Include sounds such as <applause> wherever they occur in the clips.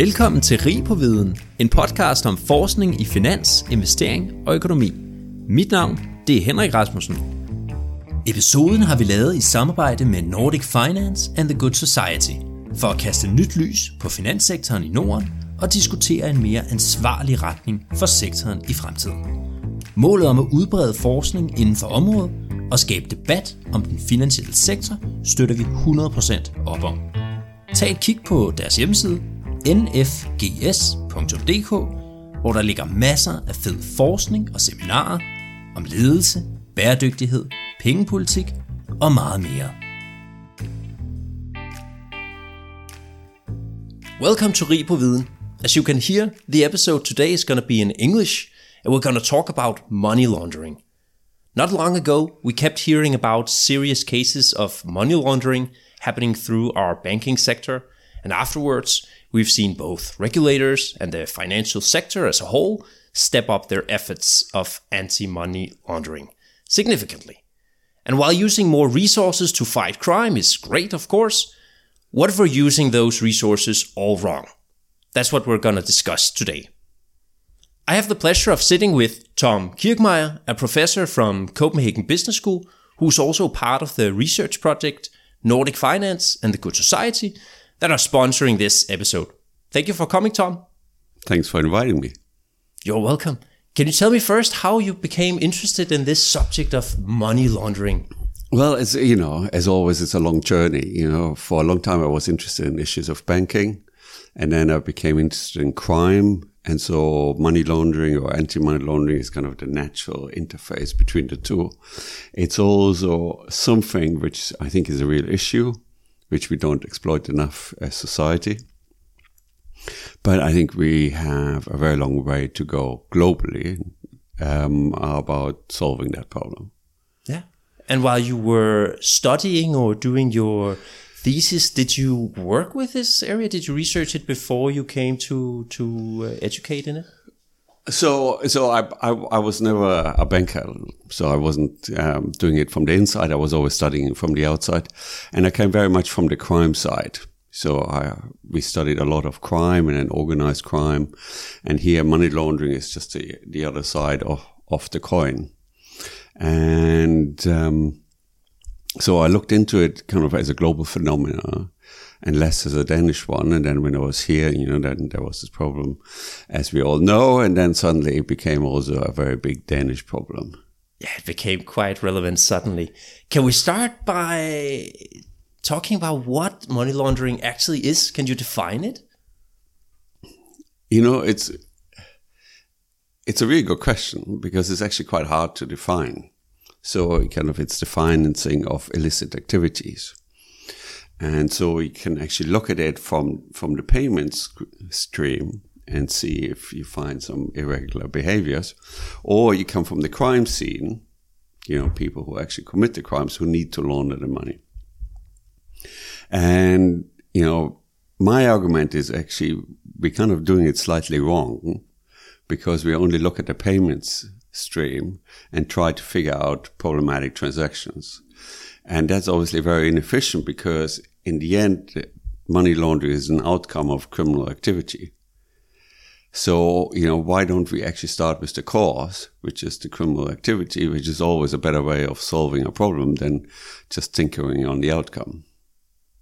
Velkommen til Rig på Viden, en podcast om forskning i finans, investering og økonomi. Mit navn det er Henrik Rasmussen. Episoden har vi lavet i samarbejde med Nordic Finance and the Good Society for at kaste nyt lys på finanssektoren i Norden og diskutere en mere ansvarlig retning for sektoren i fremtiden. Målet om at udbrede forskning inden for området og skabe debat om den finansielle sektor støtter vi 100% op om. Tag et kig på deres hjemmeside nfgs.dk, hvor der ligger masser af fed forskning og seminarer om ledelse, bæredygtighed, pengepolitik og meget mere. Welcome to Rig på Viden. As you can hear, the episode today is going to be in English, and we're going to talk about money laundering. Not long ago, we kept hearing about serious cases of money laundering happening through our banking sector, and afterwards, we've seen both regulators and the financial sector as a whole step up their efforts of anti money laundering significantly. And while using more resources to fight crime is great, of course, what if we're using those resources all wrong? That's what we're going to discuss today. I have the pleasure of sitting with Tom Kirchmaier, a professor from Copenhagen Business School, who's also part of the research project Nordic Finance and the Good Society that are sponsoring this episode. Thank you for coming, Tom. Thanks for inviting me. You're welcome. Can you tell me first how you became interested in this subject of money laundering? Well, as you know, as always, it's a long journey. You know, for a long time, I was interested in issues of banking, and then I became interested in crime. And so, money laundering or anti-money laundering is kind of the natural interface between the two. It's also something which I think is a real issue, which we don't exploit enough as society. But I think we have a very long way to go globally um, about solving that problem. Yeah. And while you were studying or doing your thesis, did you work with this area? Did you research it before you came to to uh, educate in it? So, so I, I, I, was never a banker. So I wasn't um, doing it from the inside. I was always studying from the outside, and I came very much from the crime side. So I, we studied a lot of crime and then organized crime. And here money laundering is just the, the other side of, of the coin. And, um, so I looked into it kind of as a global phenomenon and less as a Danish one. And then when I was here, you know, then there was this problem, as we all know. And then suddenly it became also a very big Danish problem. Yeah, it became quite relevant suddenly. Can we start by talking about what money laundering actually is. Can you define it? You know, it's it's a really good question because it's actually quite hard to define. So, kind of, it's the financing of illicit activities, and so we can actually look at it from from the payments stream and see if you find some irregular behaviors, or you come from the crime scene, you know, people who actually commit the crimes who need to launder the money. And, you know, my argument is actually we're kind of doing it slightly wrong because we only look at the payments stream and try to figure out problematic transactions. And that's obviously very inefficient because in the end, money laundering is an outcome of criminal activity. So, you know, why don't we actually start with the cause, which is the criminal activity, which is always a better way of solving a problem than just tinkering on the outcome.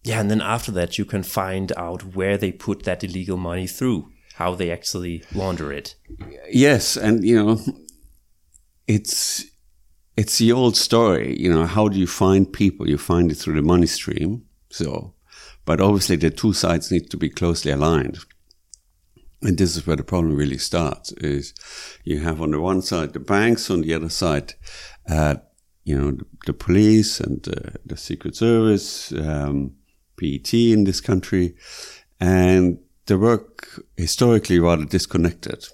Yeah, and then after that, you can find out where they put that illegal money through, how they actually launder it. Yes, and you know, it's it's the old story. You know, how do you find people? You find it through the money stream. So, but obviously, the two sides need to be closely aligned. And this is where the problem really starts: is you have on the one side the banks, on the other side, uh, you know, the, the police and uh, the Secret Service. Um, PET in this country, and they work historically rather disconnected.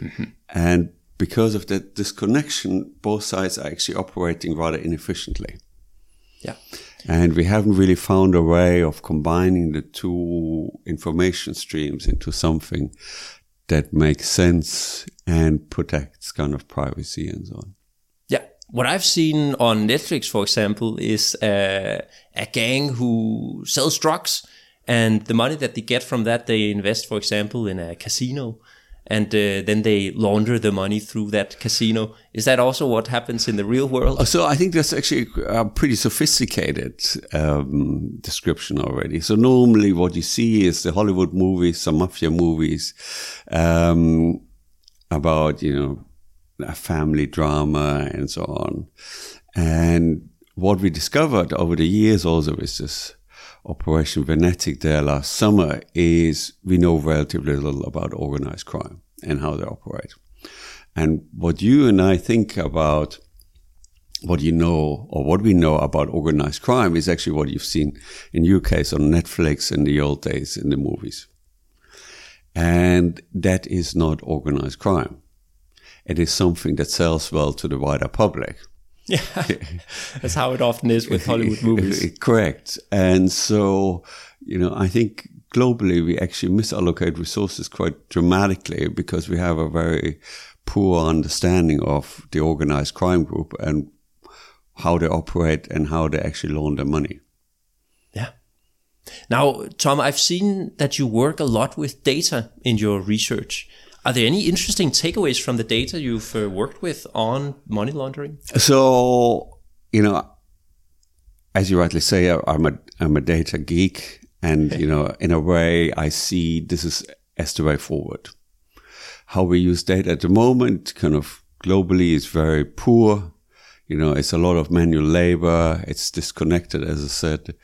Mm-hmm. And because of that disconnection, both sides are actually operating rather inefficiently. Yeah. And we haven't really found a way of combining the two information streams into something that makes sense and protects kind of privacy and so on Yeah. what I've seen on Netflix, for example, is a, a gang who sells drugs and the money that they get from that they invest, for example, in a casino, and uh, then they launder the money through that casino. Is that also what happens in the real world? So I think that's actually a pretty sophisticated um, description already. So normally what you see is the Hollywood movies, some mafia movies um, about you know a family drama and so on, and what we discovered over the years also is this Operation Venetic there last summer is we know relatively little about organized crime and how they operate. And what you and I think about what you know or what we know about organized crime is actually what you've seen in your case on Netflix in the old days in the movies. And that is not organized crime. It is something that sells well to the wider public. Yeah, <laughs> that's how it often is with Hollywood movies. <laughs> Correct. And so, you know, I think globally we actually misallocate resources quite dramatically because we have a very poor understanding of the organized crime group and how they operate and how they actually launder money. Yeah. Now, Tom, I've seen that you work a lot with data in your research. Are there any interesting takeaways from the data you've uh, worked with on money laundering? So, you know, as you rightly say, I'm a I'm a data geek, and you know, in a way, I see this is as the way forward. How we use data at the moment, kind of globally, is very poor. You know, it's a lot of manual labor. It's disconnected, as I said.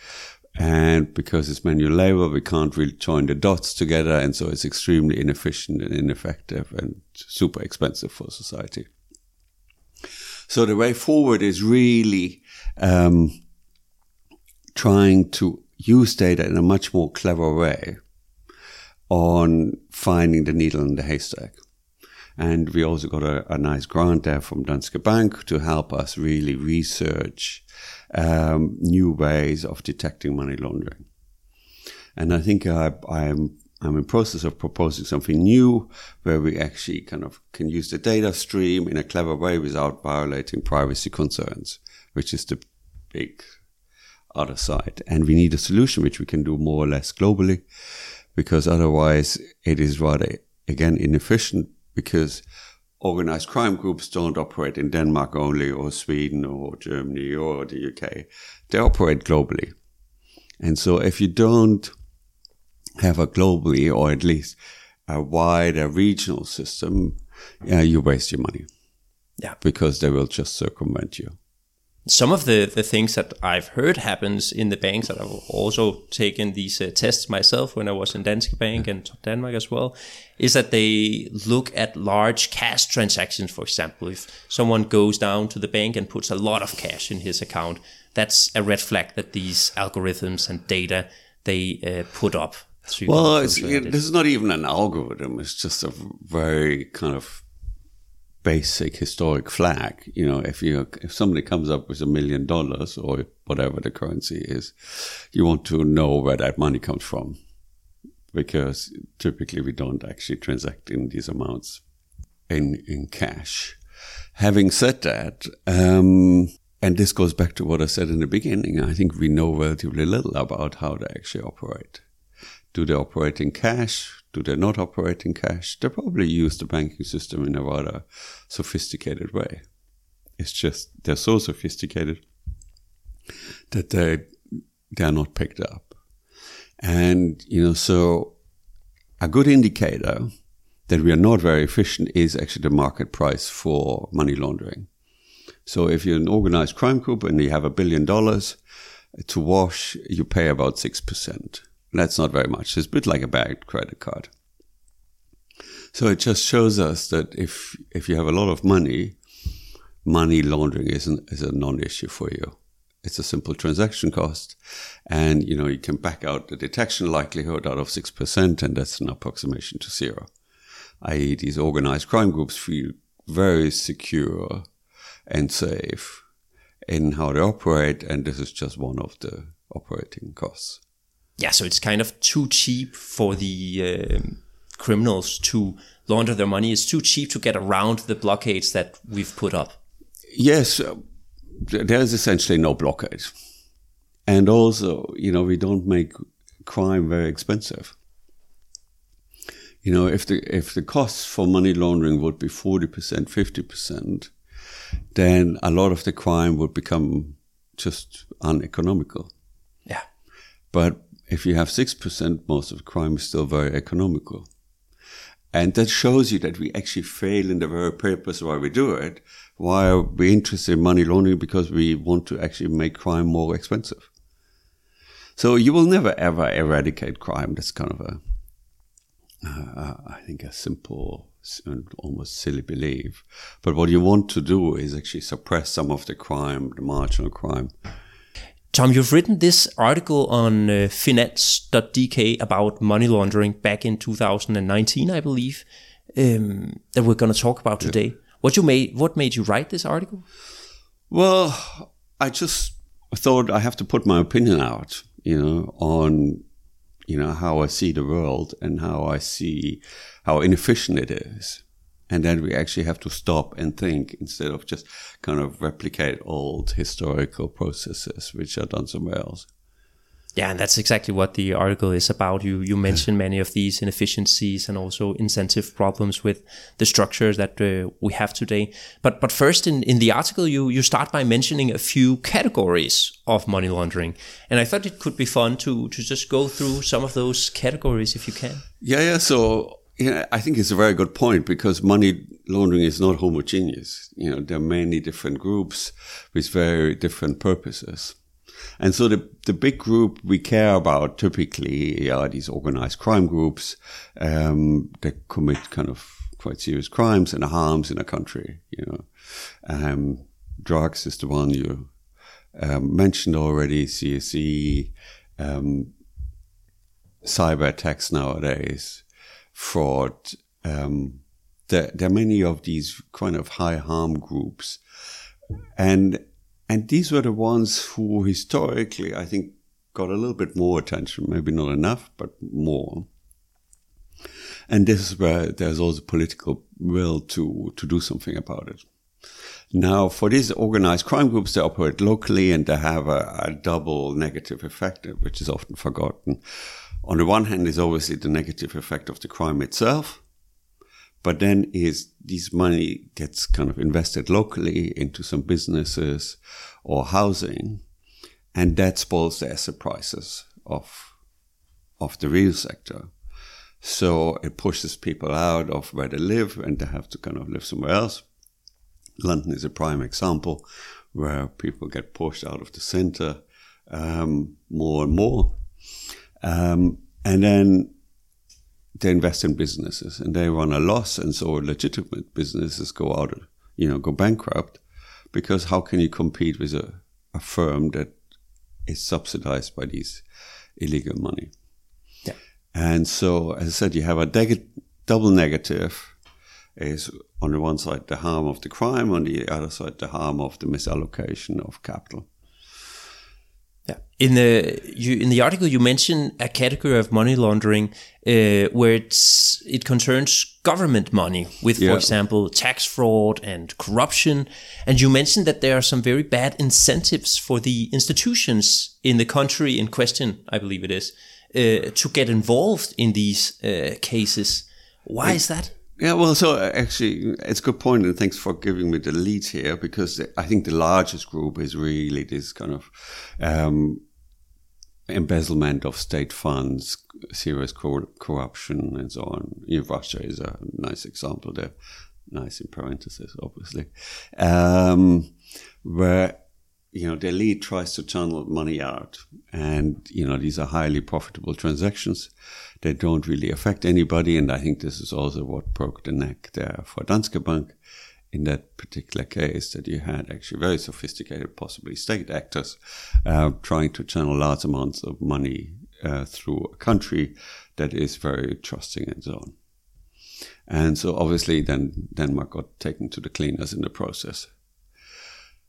And because it's manual labor, we can't really join the dots together. And so it's extremely inefficient and ineffective and super expensive for society. So the way forward is really um, trying to use data in a much more clever way on finding the needle in the haystack. And we also got a, a nice grant there from Danske Bank to help us really research um, new ways of detecting money laundering. And I think I, I'm I'm in process of proposing something new where we actually kind of can use the data stream in a clever way without violating privacy concerns, which is the big other side. And we need a solution which we can do more or less globally because otherwise it is rather, again, inefficient because organized crime groups don't operate in Denmark only or Sweden or Germany or the UK. They operate globally. And so if you don't have a globally or at least a wider regional system, yeah, you waste your money. Yeah. Because they will just circumvent you some of the, the things that I've heard happens in the banks that I've also taken these uh, tests myself when I was in Danske Bank and Denmark as well, is that they look at large cash transactions, for example. If someone goes down to the bank and puts a lot of cash in his account, that's a red flag that these algorithms and data they uh, put up. Well, it, this is not even an algorithm. It's just a very kind of basic historic flag. You know, if you if somebody comes up with a million dollars or whatever the currency is, you want to know where that money comes from, because typically we don't actually transact in these amounts in in cash. Having said that, um, and this goes back to what I said in the beginning, I think we know relatively little about how they actually operate. Do they operate in cash? Do they not operate in cash? They probably use the banking system in a rather sophisticated way. It's just they're so sophisticated that they they are not picked up. And you know, so a good indicator that we are not very efficient is actually the market price for money laundering. So if you're an organized crime group and you have a billion dollars to wash, you pay about six percent that's not very much. It's a bit like a bad credit card. So it just shows us that if if you have a lot of money, money laundering isn't is a non-issue for you. It's a simple transaction cost, and you know you can back out the detection likelihood out of six percent, and that's an approximation to zero. I.e., these organized crime groups feel very secure and safe in how they operate, and this is just one of the operating costs yeah, so it's kind of too cheap for the uh, criminals to launder their money. It's too cheap to get around the blockades that we've put up. Yes, uh, there is essentially no blockade. And also, you know, we don't make crime very expensive. You know, if the if the costs for money laundering would be forty percent, fifty percent, then a lot of the crime would become just uneconomical. Yeah. But if you have six percent, most of crime is still very economical. And that shows you that we actually fail in the very purpose why we do it. Why are we interested in money laundering? Because we want to actually make crime more expensive. So you will never ever eradicate crime. That's kind of a, uh, I think, a simple and almost silly belief. But what you want to do is actually suppress some of the crime, the marginal crime. Tom, you've written this article on uh, finans.dk about money laundering back in 2019, I believe, um, that we're going to talk about today. Yeah. What you made? What made you write this article? Well, I just thought I have to put my opinion out, you know, on you know how I see the world and how I see how inefficient it is and then we actually have to stop and think instead of just kind of replicate old historical processes which are done somewhere else yeah, and that's exactly what the article is about. You you mentioned many of these inefficiencies and also incentive problems with the structures that uh, we have today. But but first, in, in the article, you you start by mentioning a few categories of money laundering, and I thought it could be fun to to just go through some of those categories if you can. Yeah, yeah. So yeah, I think it's a very good point because money laundering is not homogeneous. You know, there are many different groups with very different purposes. And so the, the big group we care about typically are these organized crime groups um, that commit kind of quite serious crimes and harms in a country. You know, um, drugs is the one you um, mentioned already. CSE, um, cyber attacks nowadays, fraud. Um, there, there are many of these kind of high harm groups, and and these were the ones who historically, I think, got a little bit more attention, maybe not enough, but more. And this is where there's also political will to, to do something about it. Now, for these organized crime groups, they operate locally and they have a, a double negative effect, which is often forgotten. On the one hand, is obviously the negative effect of the crime itself, but then is this money gets kind of invested locally into some businesses or housing, and that spoils the asset prices of of the real sector. So it pushes people out of where they live and they have to kind of live somewhere else. London is a prime example where people get pushed out of the center um, more and more. Um, and then they invest in businesses and they run a loss, and so legitimate businesses go out, you know, go bankrupt, because how can you compete with a, a firm that is subsidized by these illegal money? Yeah. And so, as I said, you have a neg- double negative is on the one side the harm of the crime, on the other side the harm of the misallocation of capital. In the you in the article you mention a category of money laundering uh, where it's it concerns government money with, yeah. for example, tax fraud and corruption, and you mentioned that there are some very bad incentives for the institutions in the country in question, I believe it is, uh, to get involved in these uh, cases. Why is that? Yeah, well, so uh, actually, it's a good point, and thanks for giving me the lead here because I think the largest group is really this kind of um, embezzlement of state funds, serious cor- corruption, and so on. You know, Russia is a nice example there, nice in parentheses, obviously, um, where you know the elite tries to channel money out, and you know these are highly profitable transactions they don't really affect anybody. And I think this is also what broke the neck there for Danske Bank in that particular case that you had actually very sophisticated, possibly state actors, uh, trying to channel large amounts of money uh, through a country that is very trusting and so on. And so obviously then Denmark got taken to the cleaners in the process.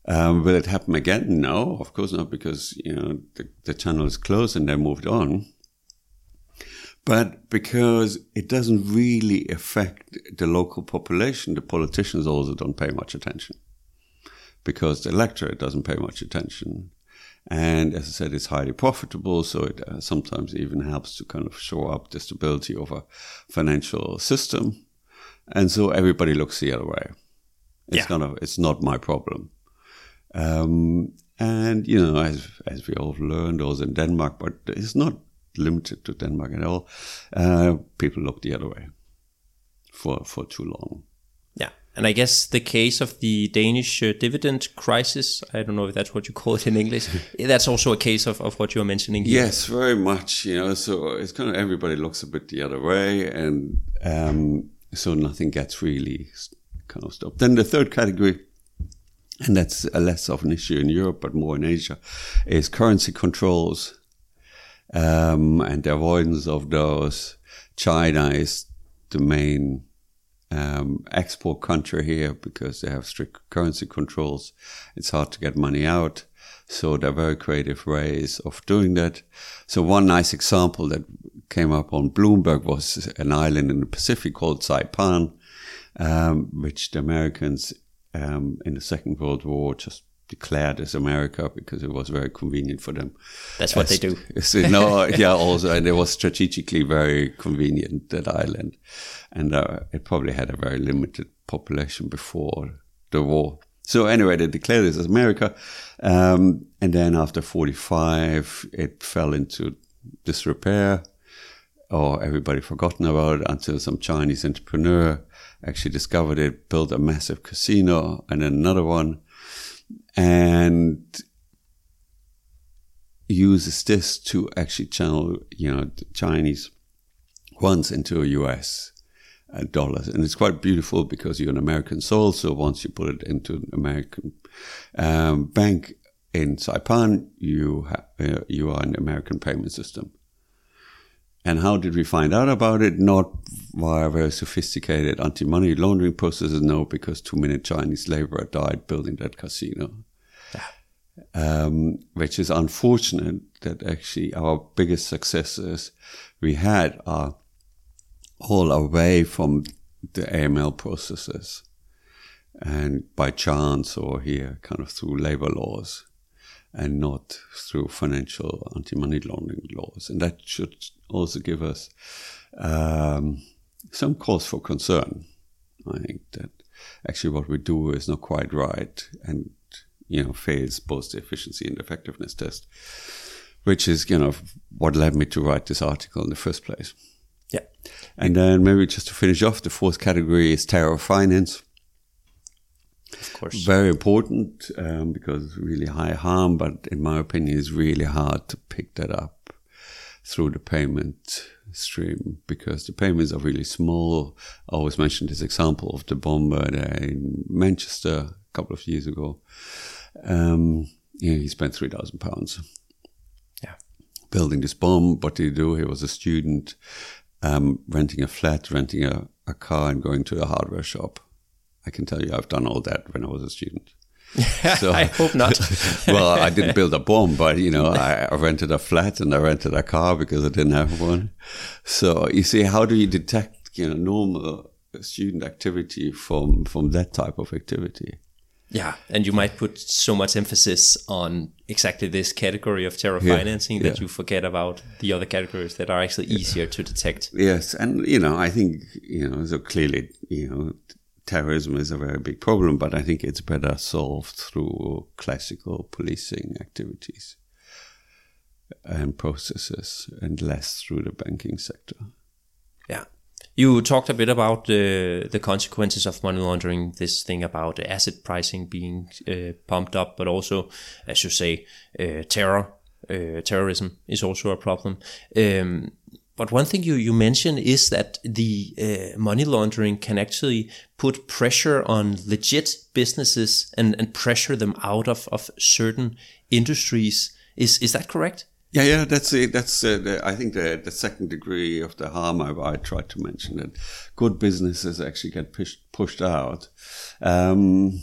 Um, will it happen again? No, of course not, because you know the, the channel is closed and they moved on but because it doesn't really affect the local population, the politicians also don't pay much attention because the electorate doesn't pay much attention. And as I said, it's highly profitable, so it uh, sometimes even helps to kind of show up the stability of a financial system. And so everybody looks the other way. It's Yeah. kind of it's not my problem. Um, and you know, as as we all learned, also in Denmark, but it's not limited to Denmark at all. Uh, people look the other way for for too long. Yeah. And I guess the case of the Danish uh, dividend crisis, I don't know if that's what you call it in English, <laughs> that's also a case of, of what you're mentioning here. Yes, very much. You know, so it's kind of everybody looks a bit the other way, and um, so nothing gets really kind of stopped. Then the third category, and that's a less of an issue in Europe, but more in Asia, is currency controls um, and the avoidance of those. China is the main um, export country here because they have strict currency controls. It's hard to get money out. So there are very creative ways of doing that. So one nice example that came up on Bloomberg was an island in the Pacific called Saipan, um, which the Americans um, in the Second World War just declared as America because it was very convenient for them. That's what they do. <laughs> So, no, yeah, also, and it was strategically very convenient that island, and uh, it probably had a very limited population before the war. So anyway, they declared this as America, um, and then after forty-five, it fell into disrepair, or everybody forgotten about it until some Chinese entrepreneur actually discovered it, built a massive casino, and another one, and uses this to actually channel, you know, Chinese funds into US uh, dollars. And it's quite beautiful because you're an American soul. So once you put it into an American um, bank in Saipan, you, ha- uh, you are an American payment system. And how did we find out about it? Not via very sophisticated anti-money laundering processes, no, because two minute Chinese laborer died building that casino um, which is unfortunate that actually our biggest successes we had are all away from the AML processes and by chance or here kind of through labor laws and not through financial anti-money laundering laws. And that should also give us um, some cause for concern. I think that actually what we do is not quite right and you know fails both the efficiency and effectiveness test, which is you know what led me to write this article in the first place. Yeah. And then maybe just to finish off, the fourth category is terror finance. Of course. Very important um, because really high harm, but in my opinion, it's really hard to pick that up through the payment stream because the payments are really small. I always mentioned this example of the bomber there in Manchester a couple of years ago. Um, yeah, he spent three thousand pounds Yeah. building this bomb. What did he do? He was a student, um, renting a flat, renting a, a car, and going to a hardware shop. I can tell you, I've done all that when I was a student. <laughs> So- I hope not. <laughs> well, I didn't build a bomb, but you know, I, I rented a flat and I rented a car because I didn't have one. So you see, how do you detect, you know, normal student activity from from that type of activity? Yeah, and you might put so much emphasis on exactly this category of terror Yeah, financing that yeah. you forget about the other categories that are actually easier to detect. Yes, and you know, I think you know, so clearly, you know, terrorism is a very big problem, but I think it's better solved through classical policing activities and processes, and less through the banking sector. Yeah. You talked a bit about the the consequences of money laundering. This thing about asset pricing being uh, pumped up, but also, as you say, uh, terror, uh, terrorism is also a problem. Um, but one thing you you mentioned is that the uh, money laundering can actually put pressure on legit businesses and and pressure them out of of certain industries. Is is that correct? Yeah, yeah, that's it. That's uh, the, I think the the second degree of the harm I, I tried to mention that good businesses actually get pushed pushed out, um,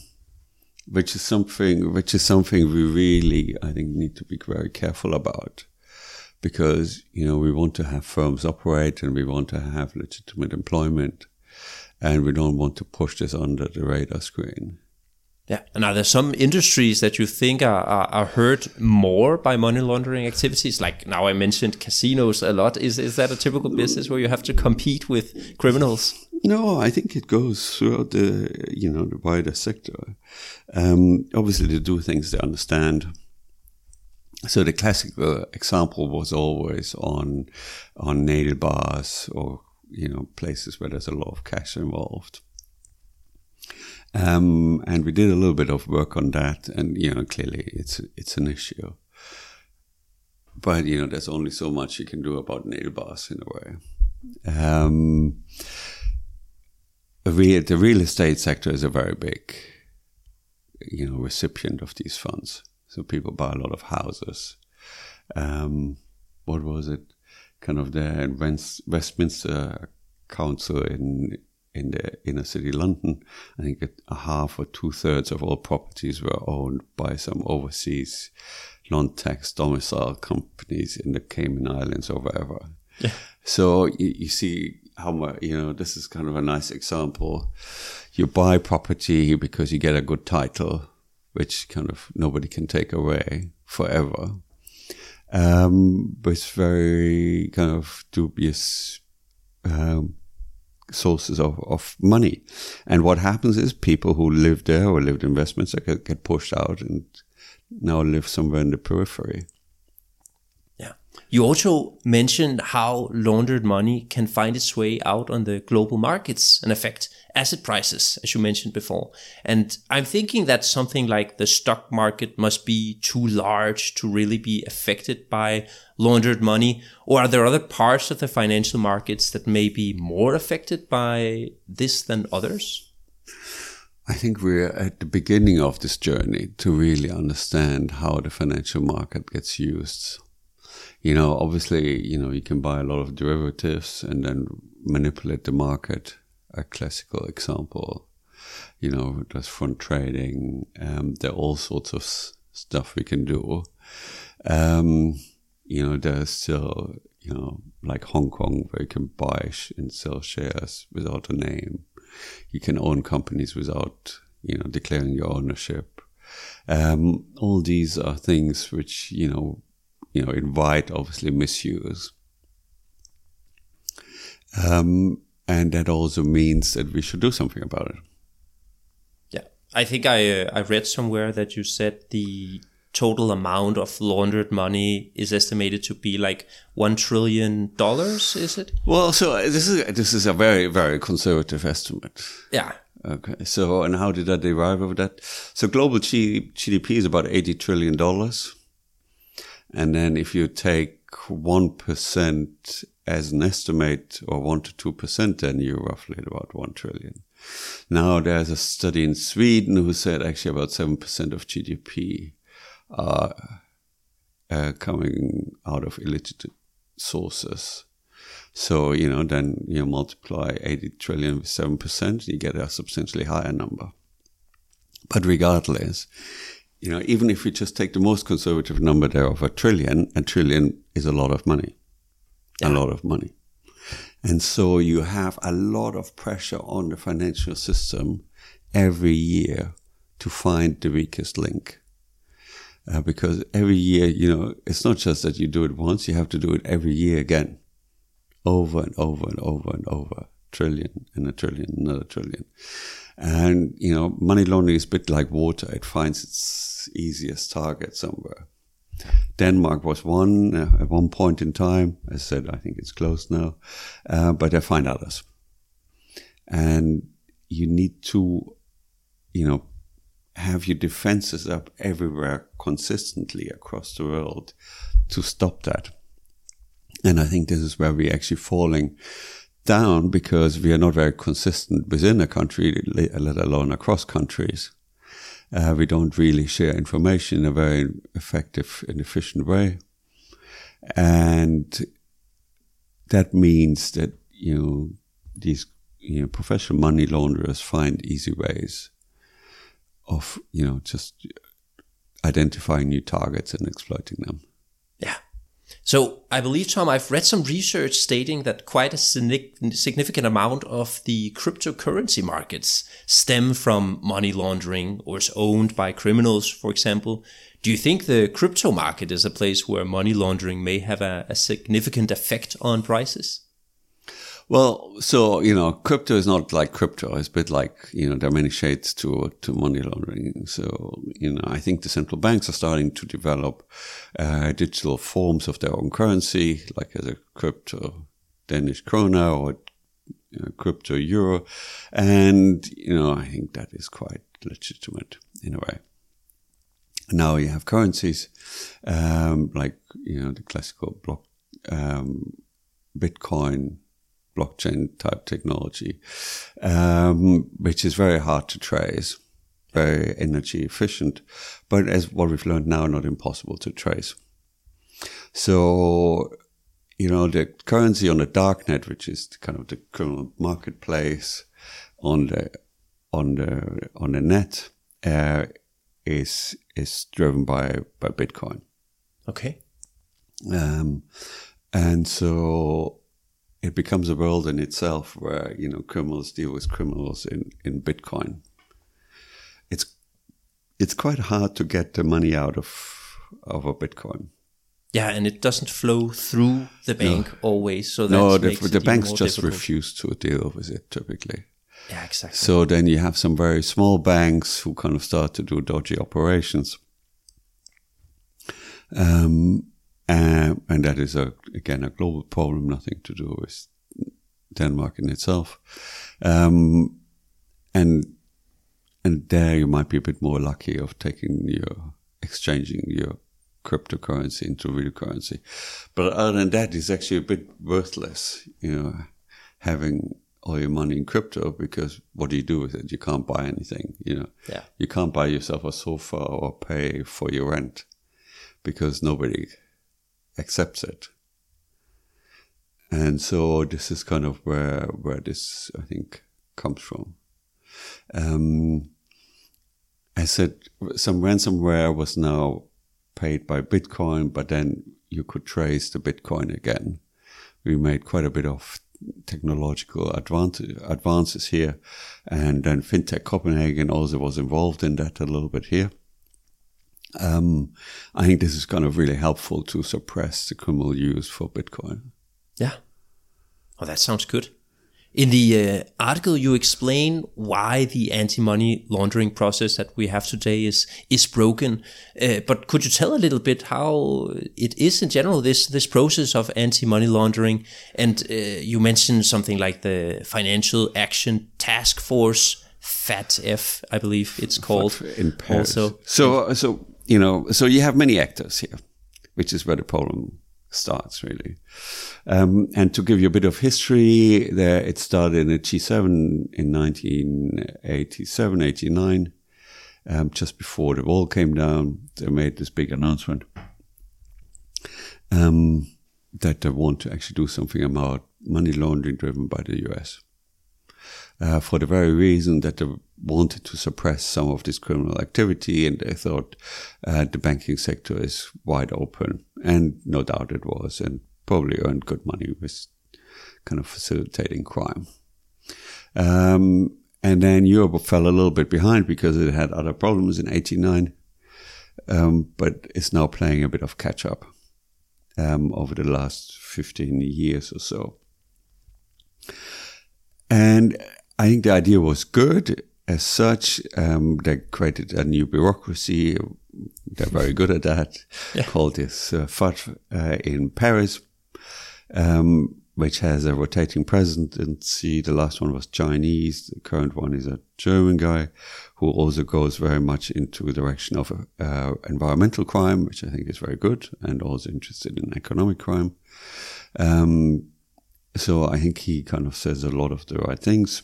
which is something which is something we really I think need to be very careful about, because you know we want to have firms operate and we want to have legitimate employment, and we don't want to push this under the radar screen. Yeah, and are there some industries that you think are, are, are hurt more by money laundering activities? Like now, I mentioned casinos a lot. Is is that a typical business where you have to compete with criminals? No, I think it goes throughout the you know the wider sector. Um, obviously, they do things they understand. So the classic uh, example was always on on nail bars or you know places where there's a lot of cash involved. Um, and we did a little bit of work on that, and you know clearly it's it's an issue. But you know there's only so much you can do about nail bars in a way. Um, the real estate sector is a very big, you know, recipient of these funds. So people buy a lot of houses. Um, what was it? Kind of the West, Westminster Council in in the inner city London. I think a half or two thirds of all properties were owned by some overseas non-tax domicile companies in the Cayman Islands or wherever. Yeah. So you, you see how much you know this is kind of a nice example you buy property because you get a good title which kind of nobody can take away forever. Um, with very kind of dubious um, sources of, of money. And what happens is people who live there or lived in Westminster get, get pushed out and now live somewhere in the periphery you also mentioned how laundered money can find its way out on the global markets and affect asset prices, as you mentioned before. And I'm thinking that something like the stock market must be too large to really be affected by laundered money. Or are there other parts of the financial markets that may be more affected by this than others? I think we're at the beginning of this journey to really understand how the financial market gets used you know, obviously, you know, you can buy a lot of derivatives and then manipulate the market. A classical example, you know, there's front trading. Um, there are all sorts of s- stuff we can do. Um, you know, there's still, you know, like Hong Kong, where you can buy and sell shares without a name. You can own companies without, you know, declaring your ownership. Um, all these are things which, you know, you know, invite obviously misuse. Um, and that also means that we should do something about it. Yeah, I think I uh, I read somewhere that you said the total amount of laundered money is estimated to be like one trillion dollars. Is it? Well, so this is this is a very very conservative estimate. Yeah. Okay. So, and how did I derive of that? So, global GDP is about eighty trillion dollars. And then if you take 1% as an estimate or 1 to 2%, then you're roughly at about 1 trillion. Now there's a study in Sweden who said actually about 7% of GDP are uh, coming out of illicit sources. So, you know, then you multiply 80 trillion with 7%, you get a substantially higher number. But regardless, you know, even if we just take the most conservative number there of a trillion, a trillion is a lot of money. Yeah. A lot of money. And so you have a lot of pressure on the financial system every year to find the weakest link. Uh, because every year, you know, it's not just that you do it once, you have to do it every year again. Over and over and over and over. Trillion and a trillion, and another trillion. And, you know, money laundering is a bit like water. It finds its easiest target somewhere. Denmark was one uh, at one point in time. I said, I think it's closed now, uh, but they find others. And you need to, you know, have your defenses up everywhere consistently across the world to stop that. And I think this is where we're actually falling down because we are not very consistent within a country, let alone across countries. Uh, we don't really share information in a very effective and efficient way. And that means that, you know, these you know, professional money launderers find easy ways of, you know, just identifying new targets and exploiting them. So I believe, Tom, I've read some research stating that quite a significant amount of the cryptocurrency markets stem from money laundering or is owned by criminals, for example. Do you think the crypto market is a place where money laundering may have a, a significant effect on prices? Well, so you know, crypto is not like crypto. It's a bit like you know, there are many shades to to money laundering. So you know, I think the central banks are starting to develop uh, digital forms of their own currency, like as a crypto Danish krona or you know, crypto euro, and you know, I think that is quite legitimate in a way. Now you have currencies um, like you know the classical block um, Bitcoin blockchain type technology, um, which is very hard to trace, very energy efficient, but as what we've learned now, not impossible to trace. So, you know, the currency on the darknet, which is kind of the criminal marketplace on the on the on the net, uh, is is driven by by Bitcoin. Okay. Um, and so it becomes a world in itself where you know criminals deal with criminals in in Bitcoin. It's it's quite hard to get the money out of of a Bitcoin. Yeah, and it doesn't flow through the bank no. always. So no, the, the banks just difficult. refuse to deal with it typically. Yeah, exactly. So then you have some very small banks who kind of start to do dodgy operations. Um, uh, and that is a, again a global problem, nothing to do with Denmark in itself. Um, and and there you might be a bit more lucky of taking your exchanging your cryptocurrency into real currency. But other than that, it's actually a bit worthless, you know, having all your money in crypto because what do you do with it? You can't buy anything, you know. Yeah. You can't buy yourself a sofa or pay for your rent because nobody accepts it. And so this is kind of where where this I think comes from. Um, I said some ransomware was now paid by Bitcoin, but then you could trace the Bitcoin again. We made quite a bit of technological advances here, and then FinTech Copenhagen also was involved in that a little bit here. Um, I think this is kind of really helpful to suppress the criminal use for Bitcoin. Yeah. Oh, that sounds good. In the uh, article, you explain why the anti-money laundering process that we have today is is broken. Uh, but could you tell a little bit how it is in general this this process of anti-money laundering? And uh, you mentioned something like the Financial Action Task Force, FATF, I believe it's called. In Paris. Also, so so you know, so you have many actors here, which is where the problem starts really. Um, and to give you a bit of history, there it started in the G7 in 1987, 89, um, just before the wall came down. They made this big announcement um, that they want to actually do something about money laundering driven by the US. Uh, for the very reason that they wanted to suppress some of this criminal activity and they thought uh, the banking sector is wide open. And no doubt it was, and probably earned good money with kind of facilitating crime. Um, and then Europe fell a little bit behind because it had other problems in 89, um, but it's now playing a bit of catch up um, over the last 15 years or so. And I think the idea was good as such. Um, they created a new bureaucracy. They're very good at that. <laughs> Yeah. Called this uh, uh, in Paris, um, which has a rotating presidency. The last one was Chinese. The current one is a German guy who also goes very much into the direction of uh, environmental crime, which I think is very good, and also interested in economic crime. Um, so I think he kind of says a lot of the right things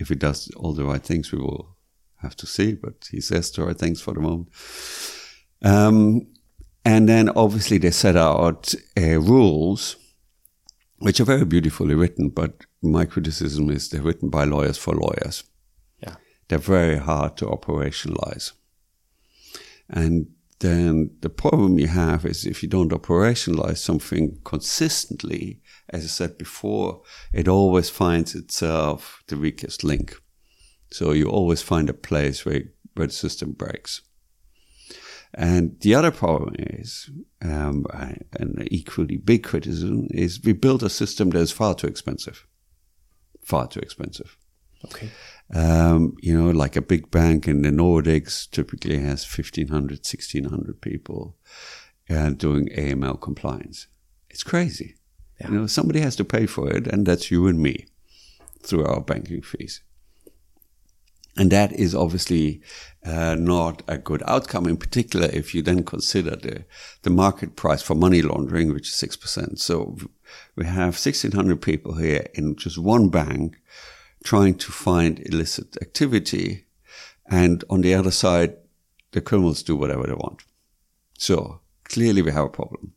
if he does all the right things, we will have to see. But he says the right things for the moment. Um, and then obviously they set out uh, rules, which are very beautifully written. But my criticism is they're written by lawyers for lawyers. Yeah, they're very hard to operationalize, and then the problem you have is if you don't operationalize something consistently, as I said before, it always finds itself the weakest link. So you always find a place where, where the system breaks. And the other problem is, um, an equally big criticism is we built a system that is far too expensive. Far too expensive. Okay. Um, you know, like a big bank in the Nordics typically has 1,500, 1,600 people uh, doing AML compliance. It's crazy. Yeah. You know, somebody has to pay for it, and that's you and me through our banking fees. And that is obviously uh, not a good outcome, in particular if you then consider the, the market price for money laundering, which is 6%. So we have 1,600 people here in just one bank trying to find illicit activity. And on the other side, the criminals do whatever they want. So clearly we have a problem.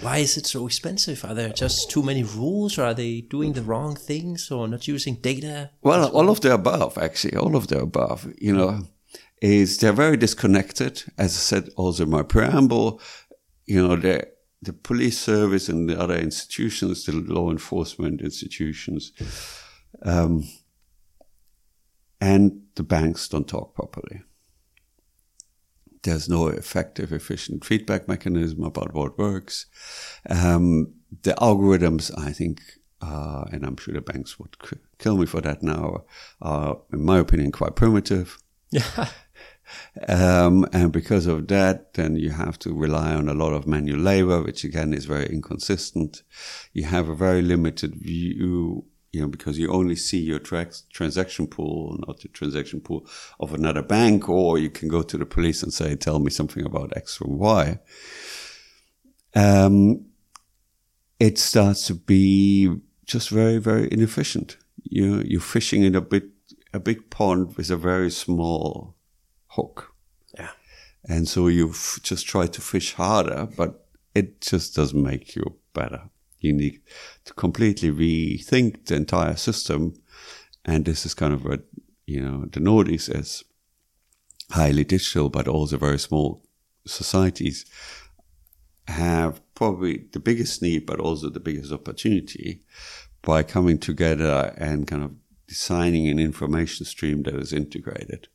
Why is it so expensive? Are there just too many rules, or are they doing the wrong things, or not using data? Well, all of the above, actually, all of the above. You know, is they're very disconnected. As I said, also in my preamble, you know, the the police service and the other institutions, the law enforcement institutions, um, and the banks don't talk properly. There's no effective, efficient feedback mechanism about what works. Um, the algorithms, I think, uh, and I'm sure the banks would kill me for that now, are, in my opinion, quite primitive. Yeah. <laughs> Um, and because of that, then you have to rely on a lot of manual labor, which again is very inconsistent. You have a very limited view you know, because you only see your tra- transaction pool, not the transaction pool of another bank, or you can go to the police and say, tell me something about X or Y. Um, it starts to be just very, very inefficient. You you're fishing in a bit, a big pond with a very small hook. Yeah. And so you just try to fish harder, but it just doesn't make you better you need to completely rethink the entire system. And this is kind of what, you know, the Nordics as highly digital, but also very small societies have probably the biggest need, but also the biggest opportunity by coming together and kind of designing an information stream that is integrated.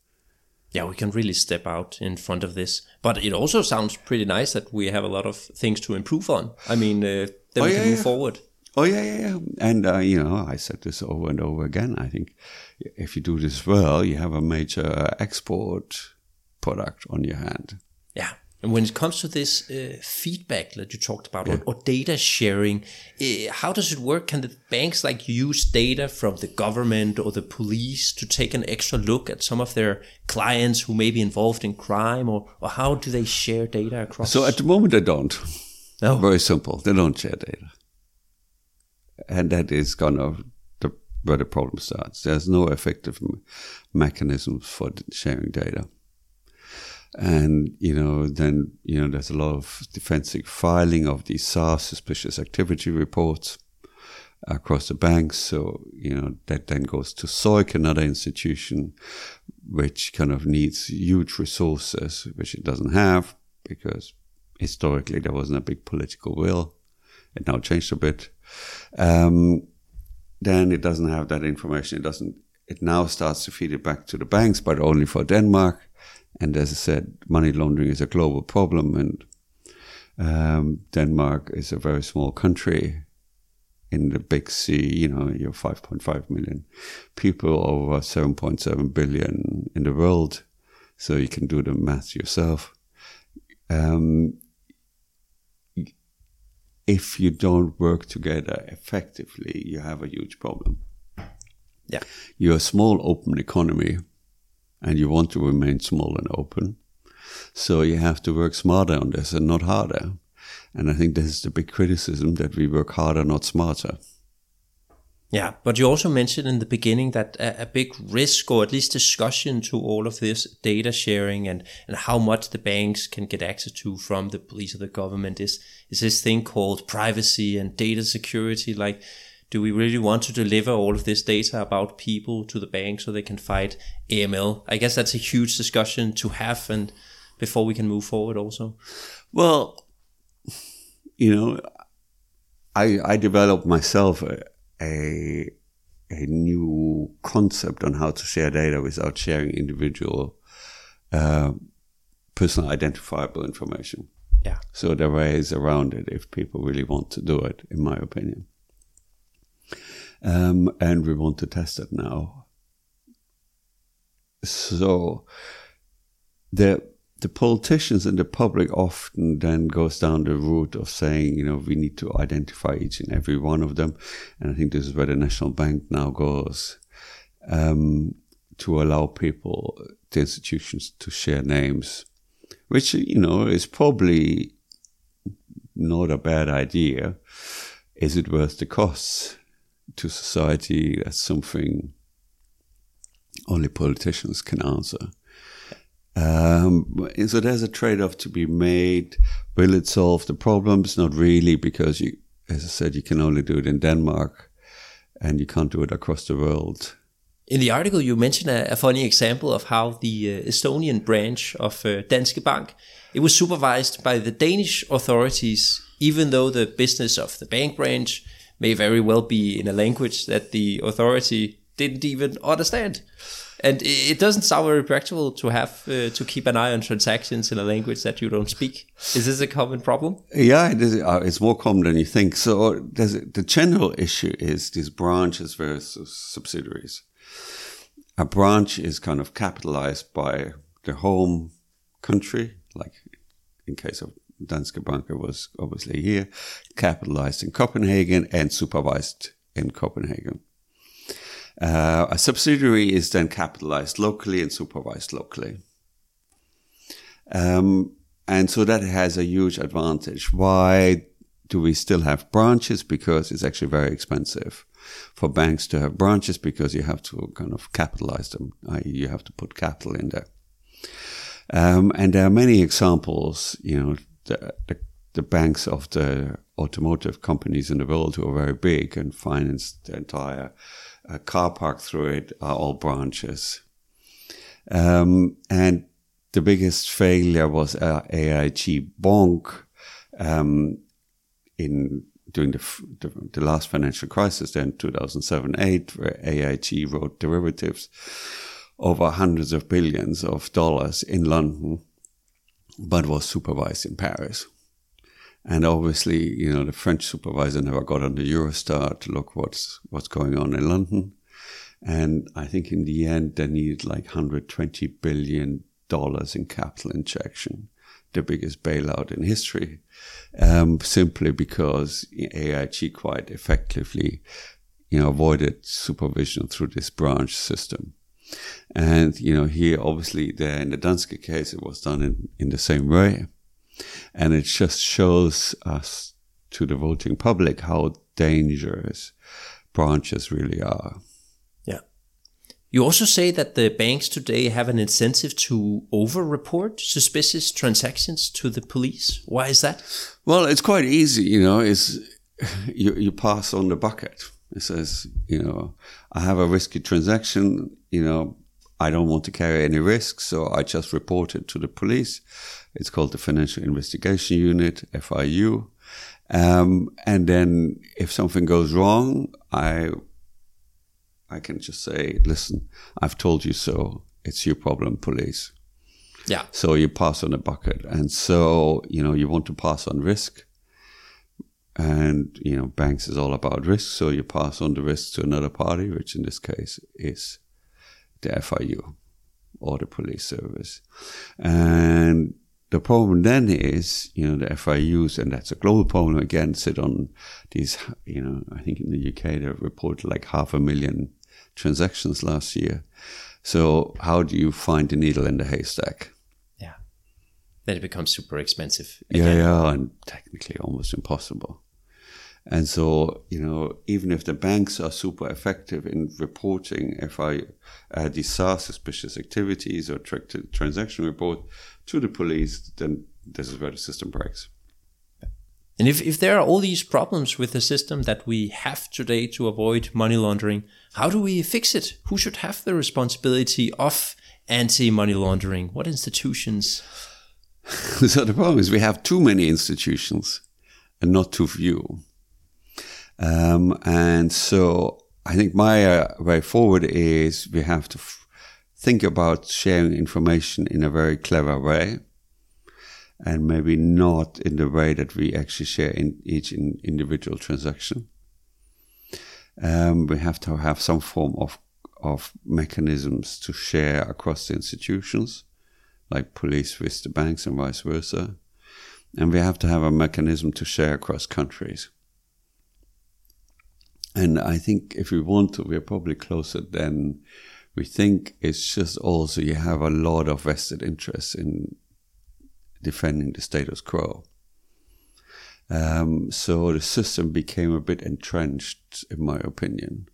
Yeah, we can really step out in front of this. But it also sounds pretty nice that we have a lot of things to improve on. I mean, uh, then oh, we yeah, can move yeah. forward. Oh yeah, yeah, yeah. And uh, you know, I said this over and over again. I think if you do this well, you have a major export product on your hand. Yeah. And when it comes to this uh, feedback that you talked about yeah. or, or, data sharing, uh, how does it work? Can the banks like use data from the government or the police to take an extra look at some of their clients who may be involved in crime, or, or how do they share data across? So at the moment, they don't. No. Very simple. They don't share data. And that is kind of the, where the problem starts. There's no effective mechanisms for sharing data. And, you know, then, you know, there's a lot of defensive filing of these SARS suspicious activity reports across the banks. So, you know, that then goes to SOIC, another institution, which kind of needs huge resources, which it doesn't have because historically there wasn't a big political will. It now changed a bit. Um, then it doesn't have that information. It doesn't. It now starts to feed it back to the banks, but only for Denmark. And as I said, money laundering is a global problem, and um, Denmark is a very small country in the big sea. You know, you're 5.5 million people, over 7.7 billion in the world. So you can do the math yourself. Um, if you don't work together effectively, you have a huge problem. Yeah. You're a small open economy and you want to remain small and open. So you have to work smarter on this and not harder. And I think this is the big criticism that we work harder, not smarter. Yeah, but you also mentioned in the beginning that a, a, big risk or at least discussion to all of this data sharing and, and how much the banks can get access to from the police or the government is, is this thing called privacy and data security. Like, do we really want to deliver all of this data about people to the bank so they can fight AML? I guess that's a huge discussion to have. And before we can move forward also? Well, you know, I I developed myself a a new concept on how to share data without sharing individual uh, personal identifiable information. Yeah. So there are ways around it if people really want to do it, in my opinion. Um, and we want to test it now. So the the politicians and the public often then goes down the route of saying, you know, we need to identify each and every one of them, and I think this is where the national bank now goes um, to allow people, the institutions, to share names, which you know is probably not a bad idea. Is it worth the costs to society? That's something only politicians can answer. Um, so there's a trade-off to be made. Will it solve the problems? Not really, because you, as I said, you can only do it in Denmark, and you can't do it across the world. In the article, you mentioned a, a funny example of how the uh, Estonian branch of uh, Danske Bank it was supervised by the Danish authorities, even though the business of the bank branch may very well be in a language that the authority didn't even understand. And it doesn't sound very practical to have uh, to keep an eye on transactions in a language that you don't speak. Is this a common problem? Yeah, it is, uh, it's more common than you think. So the general issue is these branches versus subsidiaries. A branch is kind of capitalized by the home country, like in case of Danske Bank, it was obviously here, capitalized in Copenhagen and supervised in Copenhagen. Uh, a subsidiary is then capitalized locally and supervised locally. Um, and so that has a huge advantage. Why do we still have branches? Because it's actually very expensive for banks to have branches because you have to kind of capitalize them, i.e., you have to put capital in there. Um, and there are many examples, you know, the, the, the, banks of the automotive companies in the world who are very big and finance the entire uh, car park through it are all branches. Um, and the biggest failure was uh, AIG Bank um, in during the, the, the last financial crisis, then 2007-8, where AIG wrote derivatives over hundreds of billions of dollars in London, but was supervised in Paris. And obviously, you know, the French supervisor never got on the Eurostar to look what's what's going on in London. And I think in the end, they needed like 120 billion dollars in capital injection, the biggest bailout in history, um, simply because AIG quite effectively, you know, avoided supervision through this branch system. And, you know, here, obviously, there in the Danske case, it was done in, in the same way. And it just shows us to the voting public how dangerous branches really are. Yeah. You also say that the banks today have an incentive to over report suspicious transactions to the police. Why is that? Well, it's quite easy, you know, is you, you pass on the bucket. It says, you know, I have a risky transaction, you know, I don't want to carry any risks, so I just report it to the police. It's called the Financial Investigation Unit, FIU. Um, and then if something goes wrong, I I can just say, listen, I've told you so. It's your problem, police. Yeah. So you pass on a bucket. And so, you know, you want to pass on risk. And, you know, banks is all about risk. So you pass on the risk to another party, which in this case is the FIU or the police service. And the problem then is, you know, the FIUs, and that's a global problem again, sit on these, you know, I think in the UK they reported like half a million transactions last year. So how do you find the needle in the haystack? Yeah. Then it becomes super expensive. Again. Yeah, yeah, and technically almost impossible. And so, you know, even if the banks are super effective in reporting if I uh, these suspicious activities or tra- transaction report to the police, then this is where the system breaks. And if, if there are all these problems with the system that we have today to avoid money laundering, how do we fix it? Who should have the responsibility of anti money laundering? What institutions? <laughs> so the problem is we have too many institutions and not too few. Um, and so I think my uh, way forward is we have to f- think about sharing information in a very clever way and maybe not in the way that we actually share in each in individual transaction. Um, we have to have some form of of mechanisms to share across the institutions, like police with the banks and vice versa. And we have to have a mechanism to share across countries. And I think if we want to, we're probably closer than we think. It's just also you have a lot of vested interests in defending the status quo. Um, so the system became a bit entrenched, in my opinion.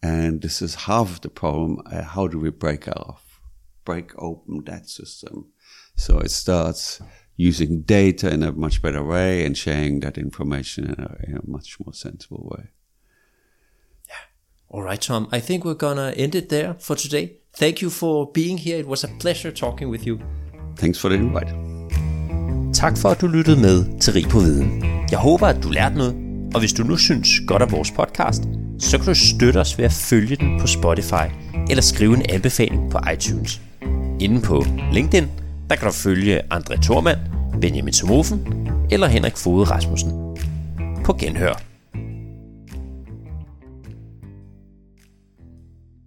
And this is half of the problem. Uh, how do we break off, break open that system? So it starts using data in a much better way and sharing that information in a, in a much more sensible way. All right, Tom. I think we're gonna end it there for today. Thank you for being here. It was a pleasure talking with you. Thanks for the invite. Tak for, at du lyttede med til Rig på Viden. Jeg håber, at du lærte noget, og hvis du nu synes godt af vores podcast, så kan du støtte os ved at følge den på Spotify eller skrive en anbefaling på iTunes. Inden på LinkedIn, der kan du følge André Thormand, Benjamin Somofen eller Henrik Fode Rasmussen. På genhør.